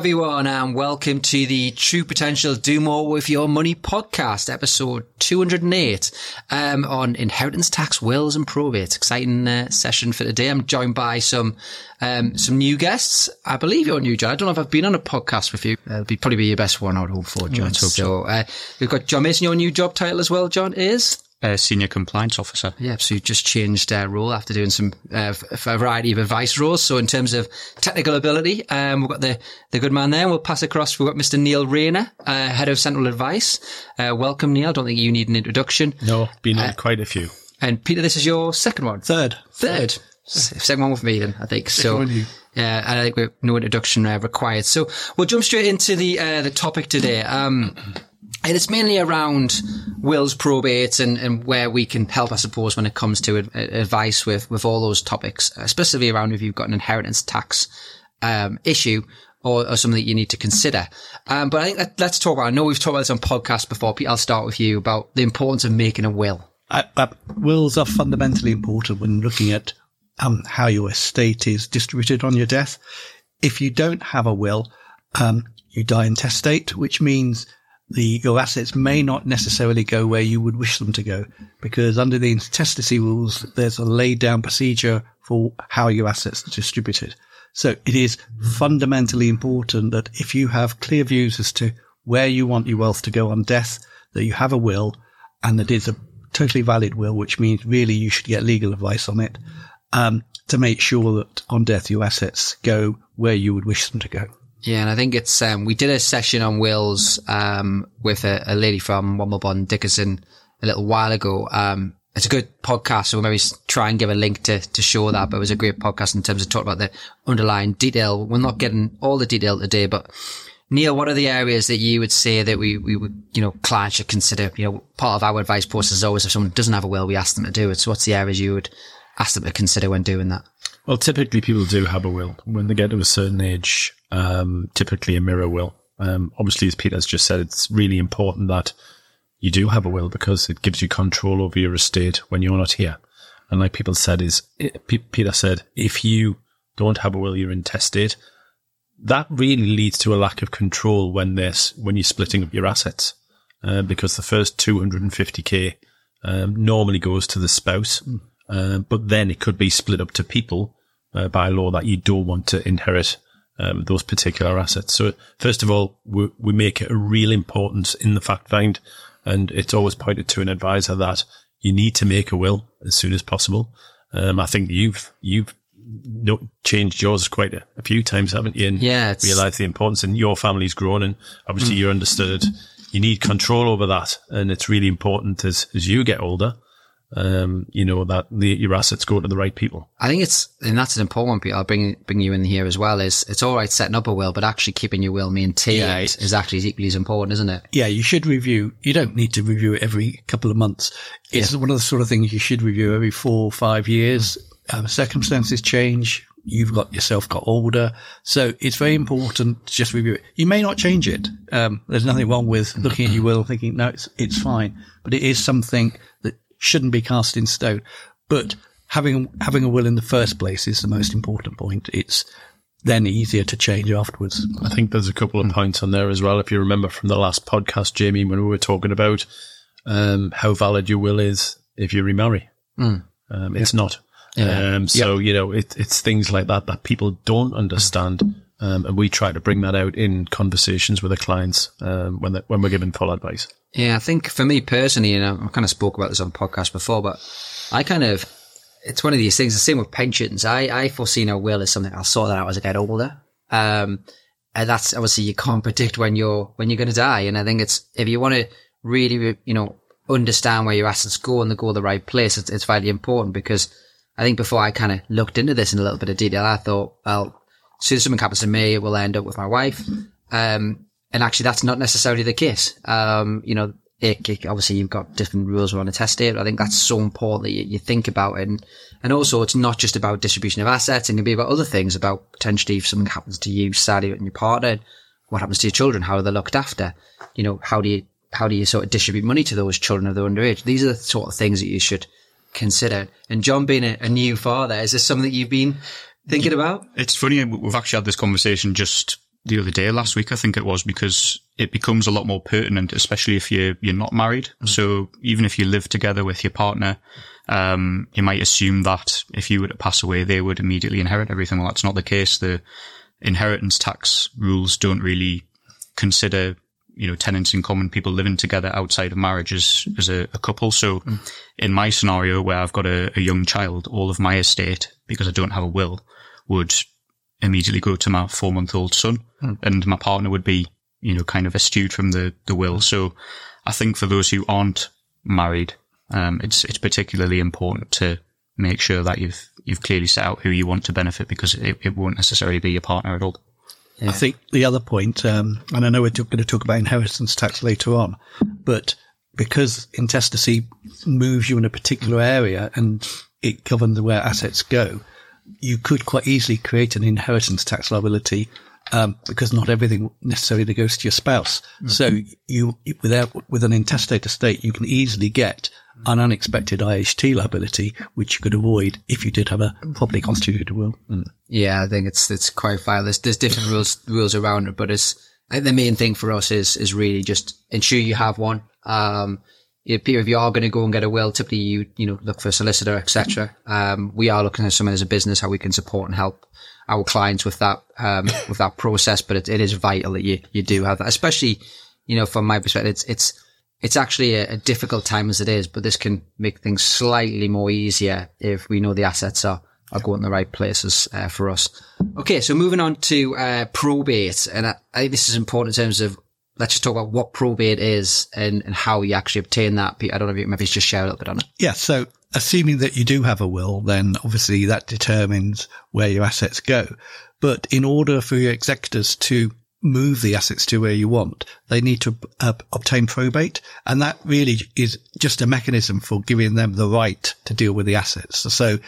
everyone, and welcome to the True Potential Do More with Your Money podcast, episode 208 um, on inheritance tax, wills, and probate. Exciting uh, session for today. I'm joined by some um, some new guests. I believe you're new, John. I don't know if I've been on a podcast with you. Uh, it'll be probably be your best one, I would hope for, John. so uh, we've got John Mason. Your new job title as well, John, is uh, senior compliance officer. Yeah, so you just changed uh, role after doing some uh, a variety of advice roles. So in terms of technical ability, um, we've got the the good man there. We'll pass across. We've got Mr. Neil Rayner, uh, head of central advice. Uh, welcome, Neil. I don't think you need an introduction. No, been on quite a few. And Peter, this is your second one. Third. Third. Second one with me then, I think. So, yeah, I think we're no introduction uh, required. So we'll jump straight into the uh, the topic today. Um, and it's mainly around wills, probates, and, and where we can help, I suppose, when it comes to ad- advice with, with all those topics, especially around if you've got an inheritance tax um, issue or, or, something that you need to consider. Um, but I think that, let's talk about, I know we've talked about this on podcasts before. Pete, I'll start with you about the importance of making a will. I, I, wills are fundamentally important when looking at um, how your estate is distributed on your death. If you don't have a will, um, you die intestate, which means the your assets may not necessarily go where you would wish them to go because under the intestacy rules, there's a laid down procedure for how your assets are distributed. So it is fundamentally important that if you have clear views as to where you want your wealth to go on death, that you have a will and that it's a totally valid will, which means really you should get legal advice on it, um, to make sure that on death your assets go where you would wish them to go. Yeah, and I think it's um, we did a session on wills um, with a, a, lady from Womble Bond Dickinson a little while ago. Um, it's a good podcast, so we'll maybe try and give a link to to show that. But it was a great podcast in terms of talking about the underlying detail. We're not getting all the detail today, but Neil, what are the areas that you would say that we, we would, you know, clients should consider? You know, part of our advice process is always if someone doesn't have a will, we ask them to do it. So what's the areas you would ask them to consider when doing that? Well, typically people do have a will when they get to a certain age. Um, typically a mirror will. Um, obviously, as Peter's just said, it's really important that you do have a will because it gives you control over your estate when you're not here. And like people said, is Peter said, if you don't have a will, you're intestate. That really leads to a lack of control when there's when you're splitting up your assets, uh, because the first 250k um, normally goes to the spouse. Mm. Uh, but then it could be split up to people uh, by law that you don't want to inherit um, those particular assets. So first of all, we, we make it a real importance in the fact find, and it's always pointed to an advisor that you need to make a will as soon as possible. Um, I think you've you've changed yours quite a, a, few times, haven't you? And yeah, realised the importance, and your family's grown, and obviously mm. you're understood. You need control over that, and it's really important as as you get older um, you know, that the, your assets go to the right people. I think it's, and that's an important one, Peter. I'll bring, bring you in here as well is it's all right setting up a will, but actually keeping your will maintained yeah, is actually equally as important, isn't it? Yeah, you should review. You don't need to review it every couple of months. It's yeah. one of the sort of things you should review every four or five years. Um, circumstances change. You've got yourself got older. So it's very important to just review it. You may not change it. Um, there's nothing wrong with looking at your will and thinking, no, it's, it's fine. But it is something that shouldn't be cast in stone. But having having a will in the first place is the most important point. It's then easier to change afterwards. I think there's a couple of points on there as well. If you remember from the last podcast, Jamie, when we were talking about um, how valid your will is if you remarry, mm. um, it's not. Yeah. Um, so yep. you know, it, it's things like that that people don't understand. Um, and we try to bring that out in conversations with the clients um, when when we're giving full advice. Yeah, I think for me personally, and I kind of spoke about this on podcast before, but I kind of it's one of these things. The same with pensions. I I foresee no will as something I'll sort that out as I get older. Um, and that's obviously you can't predict when you're when you're going to die. And I think it's if you want to really you know understand where your assets go and they go the right place, it's, it's vitally important because I think before I kind of looked into this in a little bit of detail, I thought, well, as soon as something happens to me, it will end up with my wife. Um, and actually that's not necessarily the case. Um, you know, it, it, obviously you've got different rules around a test testate. I think that's so important that you, you, think about it. And, and also it's not just about distribution of assets. It can be about other things about potentially if something happens to you, sadly, and your partner, what happens to your children? How are they looked after? You know, how do you, how do you sort of distribute money to those children if they're underage? These are the sort of things that you should consider. And John being a, a new father, is this something that you've been thinking about? It's funny. We've actually had this conversation just the other day, last week, I think it was, because it becomes a lot more pertinent, especially if you're, you're not married. So even if you live together with your partner, um, you might assume that if you were to pass away, they would immediately inherit everything. Well, that's not the case. The inheritance tax rules don't really consider, you know, tenants in common, people living together outside of marriage as, as a, a couple. So in my scenario where I've got a, a young child, all of my estate, because I don't have a will, would immediately go to my four month old son and my partner would be, you know, kind of eschewed from the, the will. So I think for those who aren't married, um, it's, it's particularly important to make sure that you've, you've clearly set out who you want to benefit because it, it won't necessarily be your partner at all. I think the other point, um, and I know we're going to talk about inheritance tax later on, but because intestacy moves you in a particular area and it governs where assets go, you could quite easily create an inheritance tax liability um, because not everything necessarily goes to your spouse. So you, without with an intestate estate, you can easily get an unexpected IHT liability, which you could avoid if you did have a properly constituted will. Yeah, I think it's it's quite fine. There's there's different rules rules around it, but it's I think the main thing for us is is really just ensure you have one. Um, if if you are going to go and get a will, typically you you know look for a solicitor, etc. Um, we are looking at someone as a business how we can support and help our clients with that um, with that process. But it, it is vital that you you do have that, especially you know from my perspective, it's it's it's actually a, a difficult time as it is, but this can make things slightly more easier if we know the assets are are going to the right places uh, for us. Okay, so moving on to uh, probate, and I, I think this is important in terms of let's just talk about what probate is and, and how you actually obtain that. I don't know if you maybe just share a little bit on it. Yeah. So assuming that you do have a will, then obviously that determines where your assets go. But in order for your executors to move the assets to where you want, they need to uh, obtain probate. And that really is just a mechanism for giving them the right to deal with the assets. So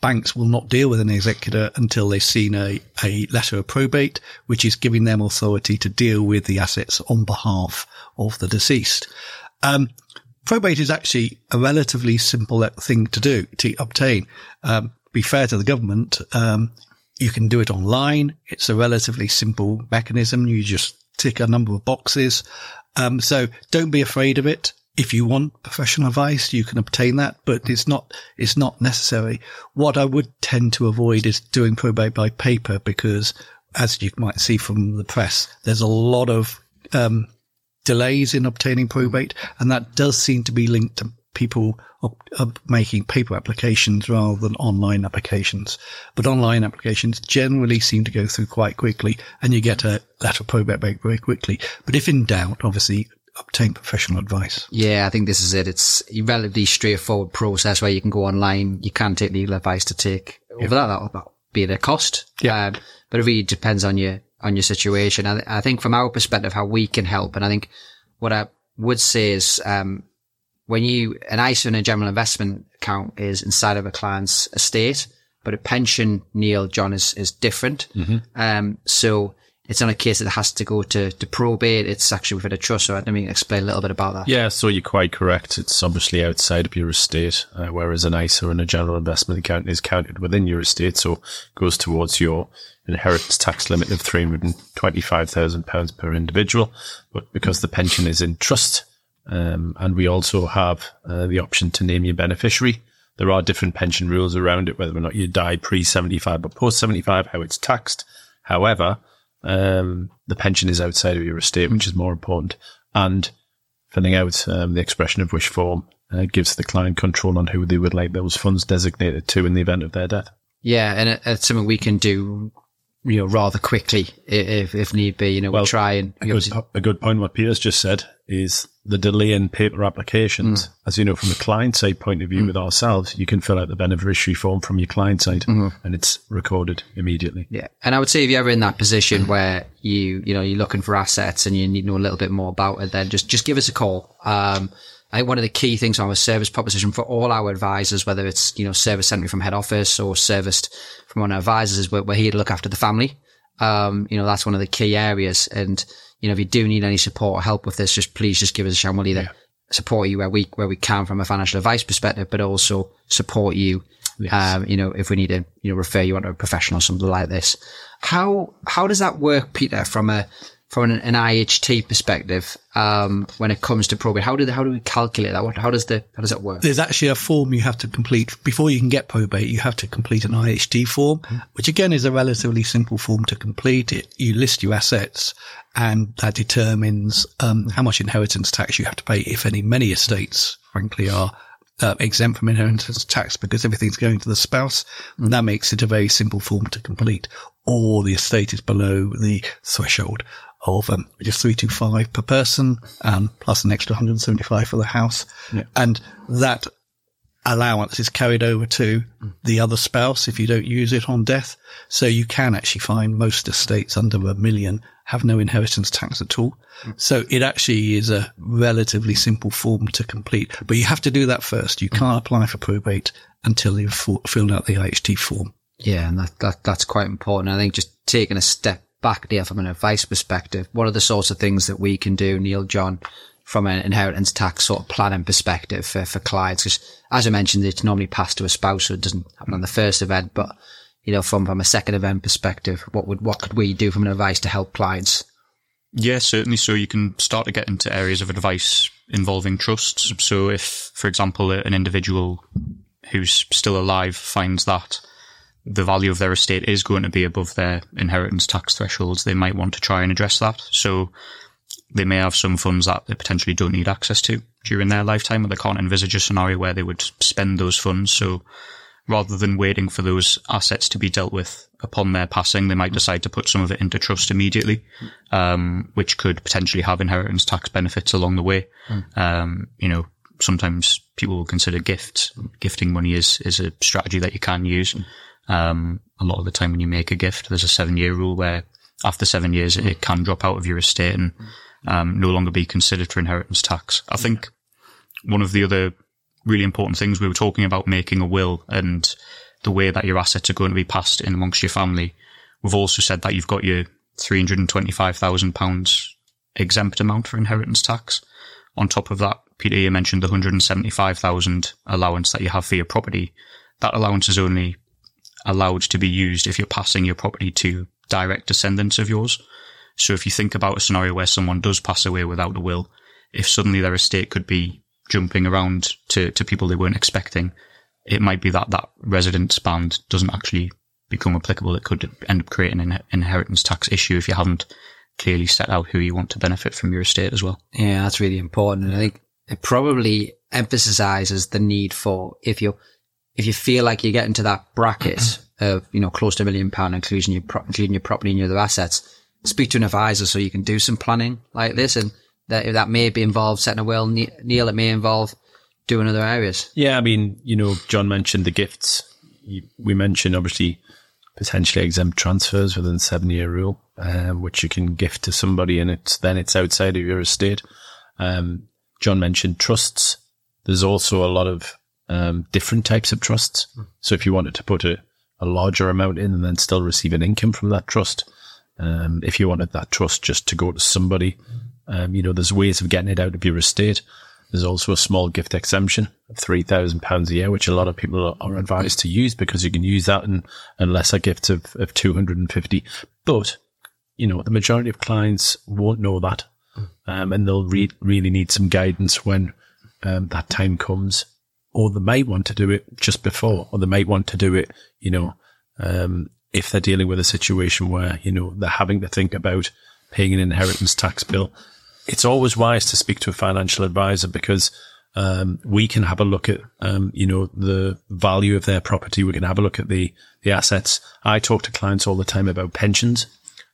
banks will not deal with an executor until they've seen a, a letter of probate, which is giving them authority to deal with the assets on behalf of the deceased. Um, probate is actually a relatively simple thing to do, to obtain. Um, be fair to the government, um, you can do it online. It's a relatively simple mechanism. You just tick a number of boxes. Um, so don't be afraid of it. If you want professional advice, you can obtain that, but it's not, it's not necessary. What I would tend to avoid is doing probate by paper because as you might see from the press, there's a lot of, um, delays in obtaining probate, and that does seem to be linked to people op- op- making paper applications rather than online applications. But online applications generally seem to go through quite quickly, and you get a letter of probate very quickly. But if in doubt, obviously obtain professional advice. Yeah, I think this is it. It's a relatively straightforward process where you can go online. You can take legal advice to take over that. That'll, that'll be at a cost. Yeah. Um, but it really depends on your, on your situation. I, I think from our perspective, how we can help. And I think what I would say is, um, when you, an ISA and a general investment account is inside of a client's estate, but a pension, Neil, John, is, is different. Um, so it's not a case that it has to go to, to probate. It's actually within a trust. So let me explain a little bit about that. Yeah, so you're quite correct. It's obviously outside of your estate, uh, whereas an ISA and a general investment account is counted within your estate, so goes towards your inheritance tax limit of £325,000 per individual. But because the pension is in trust, um, and we also have uh, the option to name your beneficiary, there are different pension rules around it, whether or not you die pre 75 or post 75, how it's taxed. However, um, the pension is outside of your estate, which is more important. And filling out um, the expression of wish form uh, gives the client control on who they would like those funds designated to in the event of their death. Yeah, and it's something we can do, you know, rather quickly if if need be. You know, Well, we'll try and A good, a good point. What Peter's just said is the delay in paper applications. As you know, from a client side point of view with ourselves, you can fill out the beneficiary form from your client side and it's recorded immediately. Yeah, and I would say if you're ever in that position where you you know you're looking for assets and you need to know a little bit more about it, then just just give us a call. Um, I think one of the key things on our service proposition for all our advisors, whether it's you know service sent from head office or serviced from one of our advisors, is we're, we're here to look after the family. Um, you know that's one of the key areas, and you know if you do need any support or help with this, just please just give us a shout. We'll either support you where we where we can from a financial advice perspective, but also support you Yes. Um, you know, if we need to, you know, refer you on to a professional or something like this. How, how does that work, Peter, from a, from an, an IHT perspective, um, when it comes to probate? How do, how do we calculate that? What, how does the, how does it work? There's actually a form you have to complete before you can get probate. You have to complete an IHT form, which again is a relatively simple form to complete. It you list your assets, and that determines um, how much inheritance tax you have to pay, if any. Many estates, frankly, are uh, exempt from inheritance tax because everything's going to the spouse. And that makes it a very simple form to complete. Or the estate is below the threshold of um, just three two five per person, um, plus an extra 175 for the house, and that allowance is carried over to the other spouse if you don't use it on death. So you can actually find most estates under a million have no inheritance tax at all. So it actually is a relatively simple form to complete, but you have to do that first. You can't apply for probate until you've filled out the IHT form. Yeah, and that, that that's quite important. I think just taking a step back there from an advice perspective, what are the sorts of things that we can do, Neil John, from an inheritance tax sort of planning perspective for, for clients, because as I mentioned, it's normally passed to a spouse, so it doesn't happen on the first event, but you know, from, from a second event perspective, what would, what could we do from an advice to help clients? Yeah, certainly. So you can start to get into areas of advice involving trusts. So if, for example, an individual who's still alive finds that the value of their estate is going to be above their inheritance tax thresholds, they might want to try and address that. So they may have some funds that they potentially don't need access to during their lifetime, or they can't envisage a scenario where they would spend those funds. So rather than waiting for those assets to be dealt with upon their passing, they might decide to put some of it into trust immediately, um, which could potentially have inheritance tax benefits along the way. Um, you know, sometimes people will consider gifts. Gifting money is, is a strategy that you can use. Um, a lot of the time when you make a gift, there's a seven year rule where after seven years it, can drop out of your estate and um, no longer be considered for inheritance tax. I think one of the other really important things we were talking about making a will and the way that your assets are going to be passed in amongst your family. We've also said that you've got your £325,000 exempt amount for inheritance tax. On top of that, Peter, you mentioned the 175,000 allowance that you have for your property. That allowance is only allowed to be used if you're passing your property to direct descendants of yours. So if you think about a scenario where someone does pass away without a will, if suddenly their estate could be jumping around to, to people they weren't expecting, it might be that that residence band doesn't actually become applicable. It could end up creating an inheritance tax issue if you haven't clearly set out who you want to benefit from your estate as well. Yeah, that's really important. And I think it probably emphasizes the need for if you if you feel like you're getting to that bracket of you know close to a million pound, including your pro- including your property and your other assets, speak to an advisor so you can do some planning like this, and that that may be involved setting a will. Neil, it may involve doing other areas. Yeah, I mean, you know, John mentioned the gifts. We mentioned obviously potentially exempt transfers within the seven year rule, uh, which you can gift to somebody and it's then it's outside of your estate. Um, John mentioned trusts. There's also a lot of um, different types of trusts. So if you wanted to put a, a larger amount in and then still receive an income from that trust, um, if you wanted that trust just to go to somebody, um, you know, there's ways of getting it out of your estate. There's also a small gift exemption of three thousand pounds a year, which a lot of people are advised to use because you can use that in, in lesser gifts of, of two hundred and fifty. But you know, the majority of clients won't know that, um, and they'll re- really need some guidance when um, that time comes. Or they may want to do it just before, or they might want to do it, you know, um, if they're dealing with a situation where you know they're having to think about paying an inheritance tax bill it's always wise to speak to a financial advisor because um, we can have a look at um, you know the value of their property. We can have a look at the the assets. I talk to clients all the time about pensions,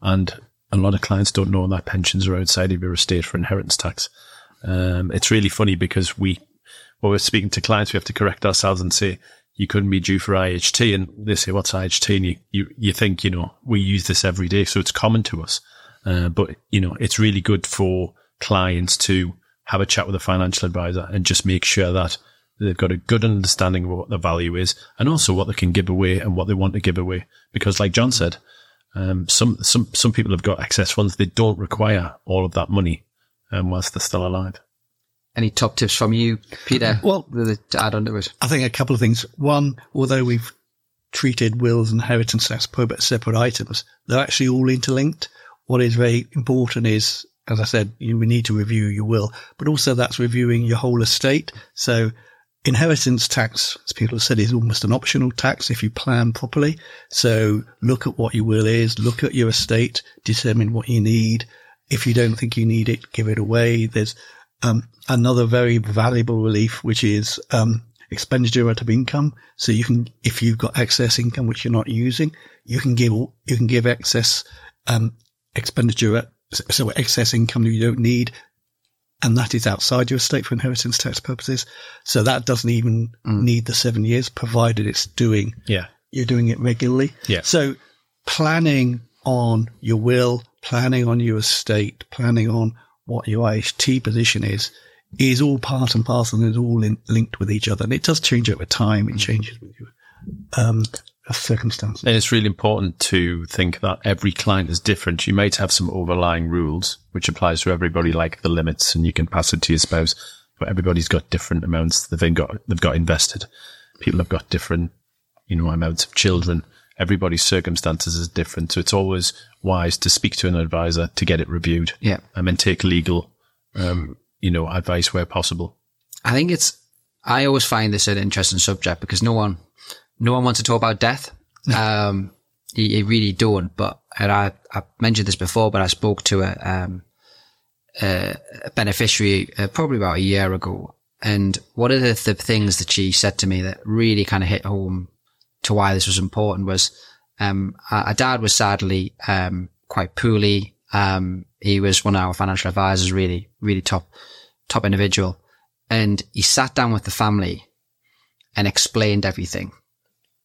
and a lot of clients don't know that pensions are outside of your estate for inheritance tax. Um, it's really funny because we, when we're speaking to clients, we have to correct ourselves and say you couldn't be due for IHT, and they say what's IHT, and you you, you think you know we use this every day, so it's common to us. Uh, but you know, it's really good for clients to have a chat with a financial advisor and just make sure that they've got a good understanding of what the value is and also what they can give away and what they want to give away. Because like John said, um, some, some, some people have got excess funds. They don't require all of that money, um, whilst they're still alive. Any top tips from you, Peter? Uh, well- with- to add on to it. I think a couple of things. One, although we've treated wills and inheritance as separate items, they're actually all interlinked. What is very important is, as I said, you need to review your will, but also that's reviewing your whole estate. So inheritance tax, as people have said, is almost an optional tax if you plan properly. So look at what your will is, look at your estate, determine what you need. If you don't think you need it, give it away. There's um, another very valuable relief, which is um, expenditure out of income. So you can, if you've got excess income which you're not using, you can give you can give excess um, expenditure, so excess income that you don't need, and that is outside your estate for inheritance tax purposes. So that doesn't even need the seven years, provided it's doing Yeah. you're doing it regularly. Yeah. So planning on your will, planning on your estate, planning on what your IHT position is, is all part and parcel and is all in, linked with each other. And it does change over time. It changes with your um, circumstances. And it's really important to think that every client is different. You might have some overlying rules, which applies to everybody, like the limits, and you can pass it to your spouse. But everybody's got different amounts they've got, they've got invested. People have got different, you know, amounts of children. Everybody's circumstances is different. So it's always wise to speak to an advisor to get it reviewed. Yeah. And then take legal, um, you know, advice where possible. I think it's. I always find this an interesting subject because no one, no one wants to talk about death. Um, you, you really don't. But and I, I mentioned this before, but I spoke to a, um, a a beneficiary uh, probably about a year ago, and one of the, the things that she said to me that really kind of hit home to why this was important was, um, our dad was sadly um, quite poorly. Um, he was one of our financial advisors, really, really top, top individual and he sat down with the family and explained everything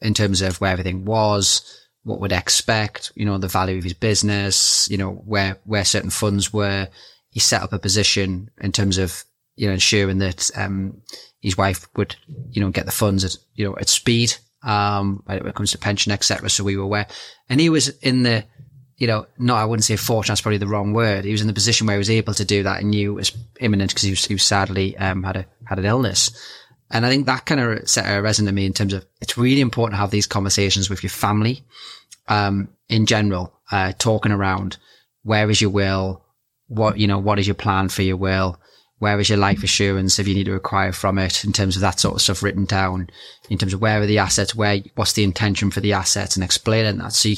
in terms of where everything was, what would expect, you know, the value of his business, you know, where, where certain funds were. He set up a position in terms of, you know, ensuring that, um, his wife would, you know, get the funds at, you know, at speed, um, when it comes to pension, etc. So we were aware and he was in the, you know, not, I wouldn't say fortunate, that's probably the wrong word. He was in the position where he was able to do that and knew it was imminent because he was, he was sadly, um, had a, had an illness. And I think that kind of set a resonant to me in terms of it's really important to have these conversations with your family, um, in general, uh, talking around where is your will? What, you know, what is your plan for your will? Where is your life assurance if you need to acquire from it in terms of that sort of stuff written down in terms of where are the assets? Where, what's the intention for the assets and explaining that. So you,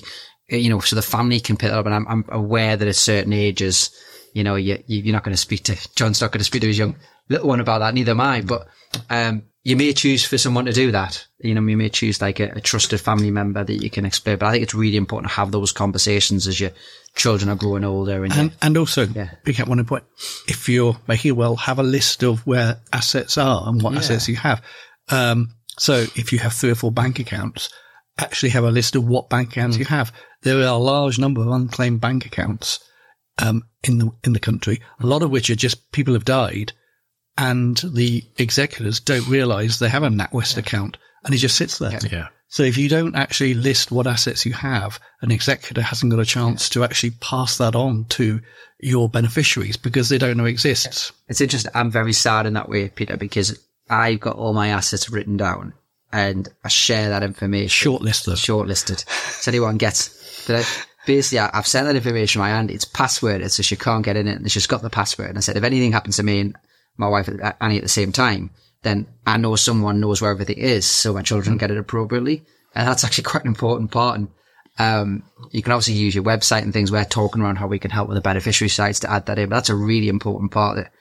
you know, so the family can pick up. And I'm, I'm aware that at certain ages, you know, you- you're not going to speak to, John's not going to speak to his young little one about that, neither am I. But, um, you may choose for someone to do that. You know, you may choose like a, a trusted family member that you can explain. But I think it's really important to have those conversations as your children are growing older. And, And, and also, Yeah. pick up one point. If you're making a will, have a list of where assets are and what assets you have. Um, so if you have three or four bank accounts, actually have a list of what bank accounts you have. There are a large number of unclaimed bank accounts, um, in the, in the country, a lot of which are just people have died and the executors don't realize they have a NatWest account and it just sits there. Yeah. So if you don't actually list what assets you have, an executor hasn't got a chance to actually pass that on to your beneficiaries because they don't know it exists. it's interesting. I'm very sad in that way, Peter, because I've got all my assets written down and I share that information. Shortlisted. shortlisted. So anyone gets, but I, basically I, I've sent that information to my aunt. It's passworded, so she can't get in it. And she's got the password. And I said, if anything happens to me and my wife Annie at the same time, then I know someone knows where everything is, so my children get it appropriately. And that's actually quite an important part. And um, you can obviously use your website and things. We're talking around how we can help with the beneficiary sites to add that in. But that's a really important part that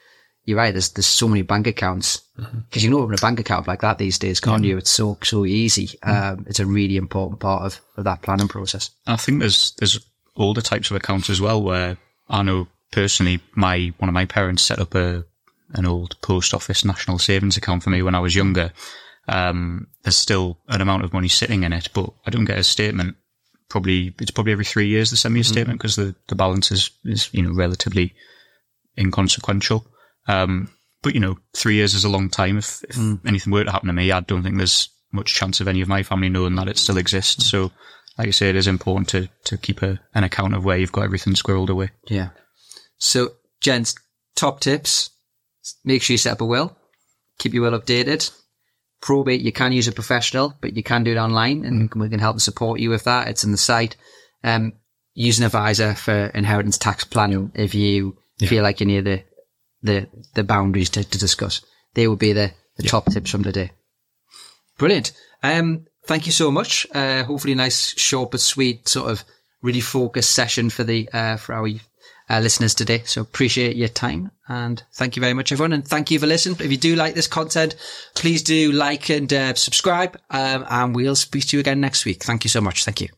you're right. There's, there's so many bank accounts because you can open a bank account like that these days, can't you? It's so, so easy. Um, it's a really important part of, of that planning process. I think there's there's older types of accounts as well where I know personally my one of my parents set up a an old post office national savings account for me when I was younger. Um, there's still an amount of money sitting in it, but I don't get a statement. Probably it's probably every three years they send me a statement because the, the balance is, is you know relatively inconsequential. Um, but you know, three years is a long time. If, if anything were to happen to me, I don't think there's much chance of any of my family knowing that it still exists. So, like I say, it is important to, to keep a, an account of where you've got everything squirreled away. Yeah. So, gents, top tips. Make sure you set up a will, keep your will updated. Probate, you can use a professional, but you can do it online and we can help and support you with that. It's in the site. Um, use an advisor for inheritance tax planning if you feel like you need the, the, the boundaries to, to discuss. They would be the, the top tips from today. Brilliant. Um, thank you so much. Uh, hopefully a nice, short but sweet sort of really focused session for the, uh, for our uh, listeners today. So appreciate your time and thank you very much, everyone. And thank you for listening. If you do like this content, please do like and uh, subscribe. Um, and we'll speak to you again next week. Thank you so much. Thank you.